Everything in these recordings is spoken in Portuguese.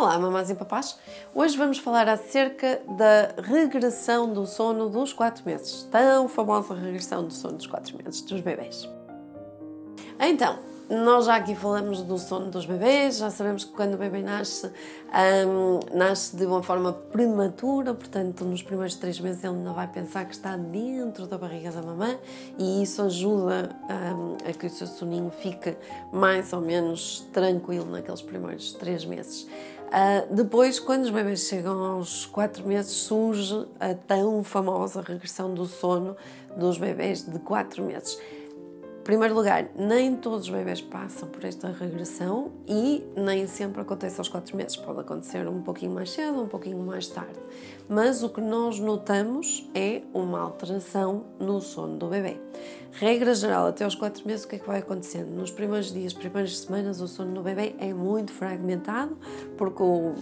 Olá, mamás e papás! Hoje vamos falar acerca da regressão do sono dos 4 meses, tão famosa regressão do sono dos 4 meses dos bebês. Então, nós já aqui falamos do sono dos bebês, já sabemos que quando o bebê nasce, um, nasce de uma forma prematura, portanto, nos primeiros três meses ele não vai pensar que está dentro da barriga da mamã e isso ajuda um, a que o seu soninho fique mais ou menos tranquilo naqueles primeiros três meses. Uh, depois, quando os bebês chegam aos 4 meses, surge a tão famosa regressão do sono dos bebês de 4 meses primeiro lugar, nem todos os bebés passam por esta regressão e nem sempre acontece aos 4 meses. Pode acontecer um pouquinho mais cedo, um pouquinho mais tarde. Mas o que nós notamos é uma alteração no sono do bebê. Regra geral, até aos 4 meses, o que é que vai acontecendo? Nos primeiros dias, primeiras semanas, o sono do bebê é muito fragmentado, porque o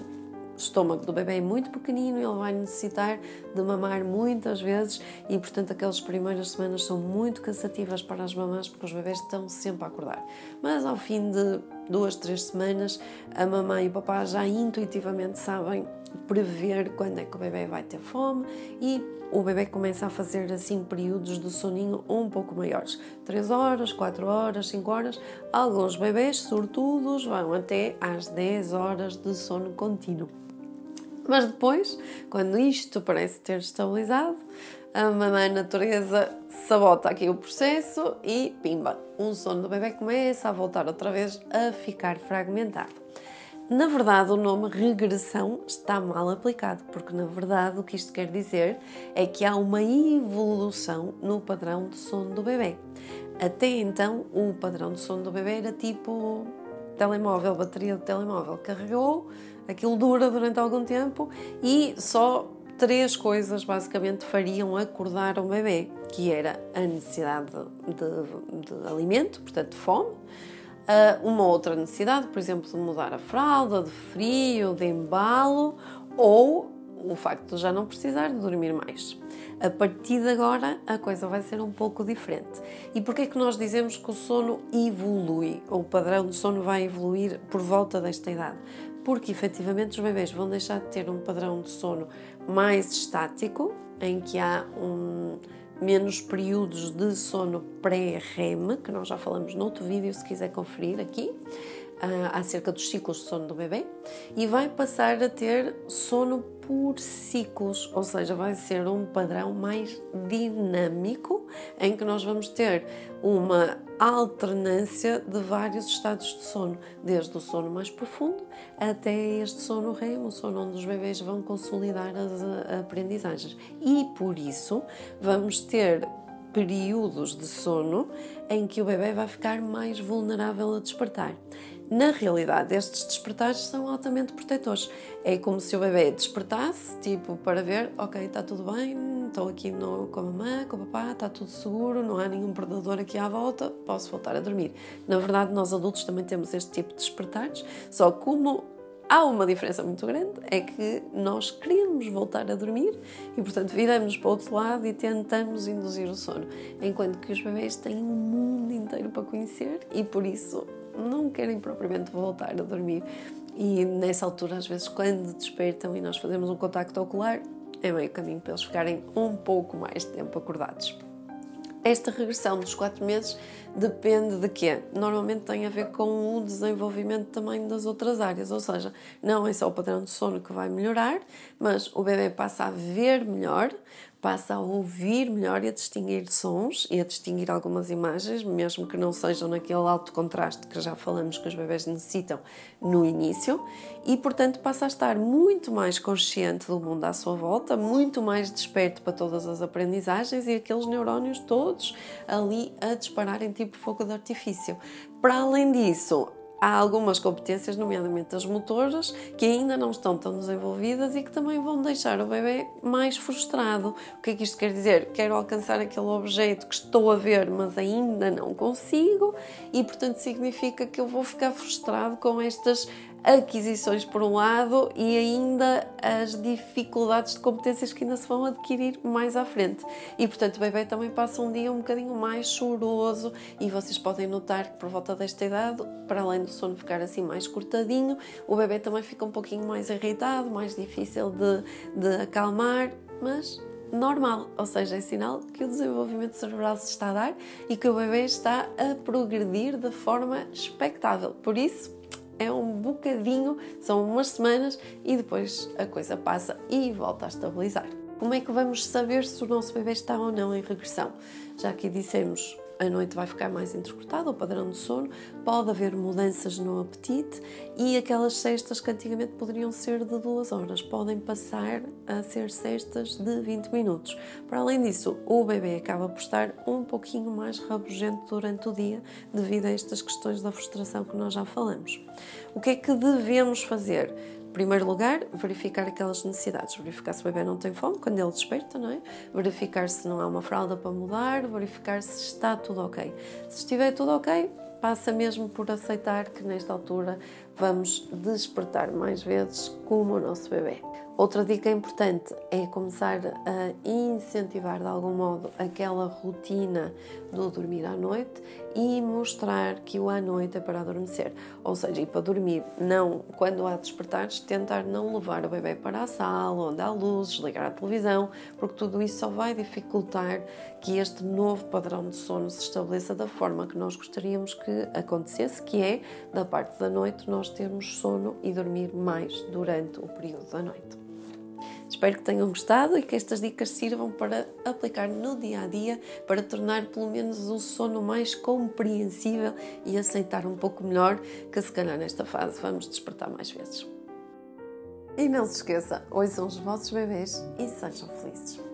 estômago do bebê é muito pequenino, ele vai necessitar de mamar muitas vezes e, portanto, aquelas primeiras semanas são muito cansativas para as mamães porque os bebés estão sempre a acordar. Mas ao fim de duas, três semanas, a mamãe e o papá já intuitivamente sabem prever quando é que o bebê vai ter fome e o bebê começa a fazer assim períodos de soninho um pouco maiores, 3 horas, 4 horas, 5 horas. Alguns bebês sortudos vão até às 10 horas de sono contínuo. Mas depois, quando isto parece ter estabilizado, a mamãe natureza sabota aqui o processo e pimba, o sono do bebê começa a voltar outra vez a ficar fragmentado. Na verdade, o nome regressão está mal aplicado, porque na verdade o que isto quer dizer é que há uma evolução no padrão de sono do bebê. Até então, o padrão de sono do bebê era tipo telemóvel, bateria de telemóvel. Carregou, aquilo dura durante algum tempo e só três coisas basicamente fariam acordar o bebê, que era a necessidade de, de, alimento, portanto de fome, uh, uma outra necessidade, por exemplo, de mudar a fralda, de frio, de embalo, ou o facto de já não precisar de dormir mais. A partir de agora a coisa vai ser um pouco diferente. E porquê é que nós dizemos que o sono evolui, ou o padrão de sono vai evoluir por volta desta idade? Porque efetivamente os bebês vão deixar de ter um padrão de sono mais estático, em que há um, menos períodos de sono pré-REM, que nós já falamos noutro vídeo, se quiser conferir aqui, acerca dos ciclos de sono do bebê, e vai passar a ter sono por ciclos, ou seja, vai ser um padrão mais dinâmico em que nós vamos ter uma alternância de vários estados de sono, desde o sono mais profundo até este sono REM, o sono onde os bebês vão consolidar as eh, aprendizagens. E por isso vamos ter períodos de sono em que o bebê vai ficar mais vulnerável a despertar. Na realidade, estes despertares são altamente protetores. É como se o bebê despertasse, tipo, para ver, ok, está tudo bem, estou aqui no, com a mamãe, com o papá, está tudo seguro, não há nenhum predador aqui à volta, posso voltar a dormir. Na verdade, nós adultos também temos este tipo de despertares, só como há uma diferença muito grande, é que nós queremos voltar a dormir e, portanto, viramos para o outro lado e tentamos induzir o sono, enquanto que os bebês têm um mundo inteiro para conhecer e, por isso, não querem propriamente voltar a dormir. E nessa altura, às vezes, quando despertam e nós fazemos um contacto ocular, é meio caminho para eles ficarem um pouco mais de tempo acordados. Esta regressão dos 4 meses depende de quê? Normalmente tem a ver com o desenvolvimento também das outras áreas, ou seja, não é só o padrão de sono que vai melhorar, mas o bebê passa a ver melhor, passa a ouvir melhor e a distinguir sons e a distinguir algumas imagens, mesmo que não sejam naquele alto contraste que já falamos que os bebés necessitam no início, e portanto passa a estar muito mais consciente do mundo à sua volta, muito mais desperto para todas as aprendizagens e aqueles neurónios todos ali a dispararem tipo fogo de artifício. Para além disso, há algumas competências, nomeadamente as motoras, que ainda não estão tão desenvolvidas e que também vão deixar o bebê mais frustrado. O que é que isto quer dizer? Quero alcançar aquele objeto que estou a ver, mas ainda não consigo, e portanto significa que eu vou ficar frustrado com estas aquisições por um lado e ainda as dificuldades de competências que ainda se vão adquirir mais à frente. E portanto o bebê também passa um dia um bocadinho mais choroso e vocês podem notar que por volta desta idade, para além do sono ficar assim mais cortadinho, o bebê também fica um pouquinho mais irritado, mais difícil de, de acalmar, mas normal, ou seja, é sinal que o desenvolvimento cerebral se está a dar e que o bebê está a progredir de forma expectável. Por isso, é um bocadinho, são umas semanas e depois a coisa passa e volta a estabilizar. Como é que vamos saber se o nosso bebê está ou não em regressão? Já que dissemos a noite vai ficar mais entrecortada, o padrão de sono, pode haver mudanças no apetite e aquelas cestas que antigamente poderiam ser de duas horas podem passar a ser cestas de 20 minutos. Para além disso, o bebê acaba por estar um pouquinho mais rabugento durante o dia devido a estas questões da frustração que nós já falamos. O que é que devemos fazer? Primeiro lugar, verificar aquelas necessidades, verificar se o bebê não tem fome quando ele desperta, não é? Verificar se não há uma fralda para mudar, verificar se está tudo ok. Se estiver tudo ok, passa mesmo por aceitar que nesta altura vamos despertar mais vezes como o nosso bebê. Outra dica importante é começar a incentivar de algum modo aquela rotina do dormir à noite e mostrar que o à noite é para adormecer. Ou seja, e para dormir, não quando há despertares, tentar não levar o bebê para a sala onde há luzes, ligar a televisão, porque tudo isso só vai dificultar que este novo padrão de sono se estabeleça da forma que nós gostaríamos que acontecesse, que é da parte da noite nós termos sono e dormir mais durante o período da noite. Espero que tenham gostado e que estas dicas sirvam para aplicar no dia a dia para tornar pelo menos o sono mais compreensível e aceitar um pouco melhor que se calhar nesta fase vamos despertar mais vezes. E não se esqueça, ouçam os vossos bebês e sejam felizes.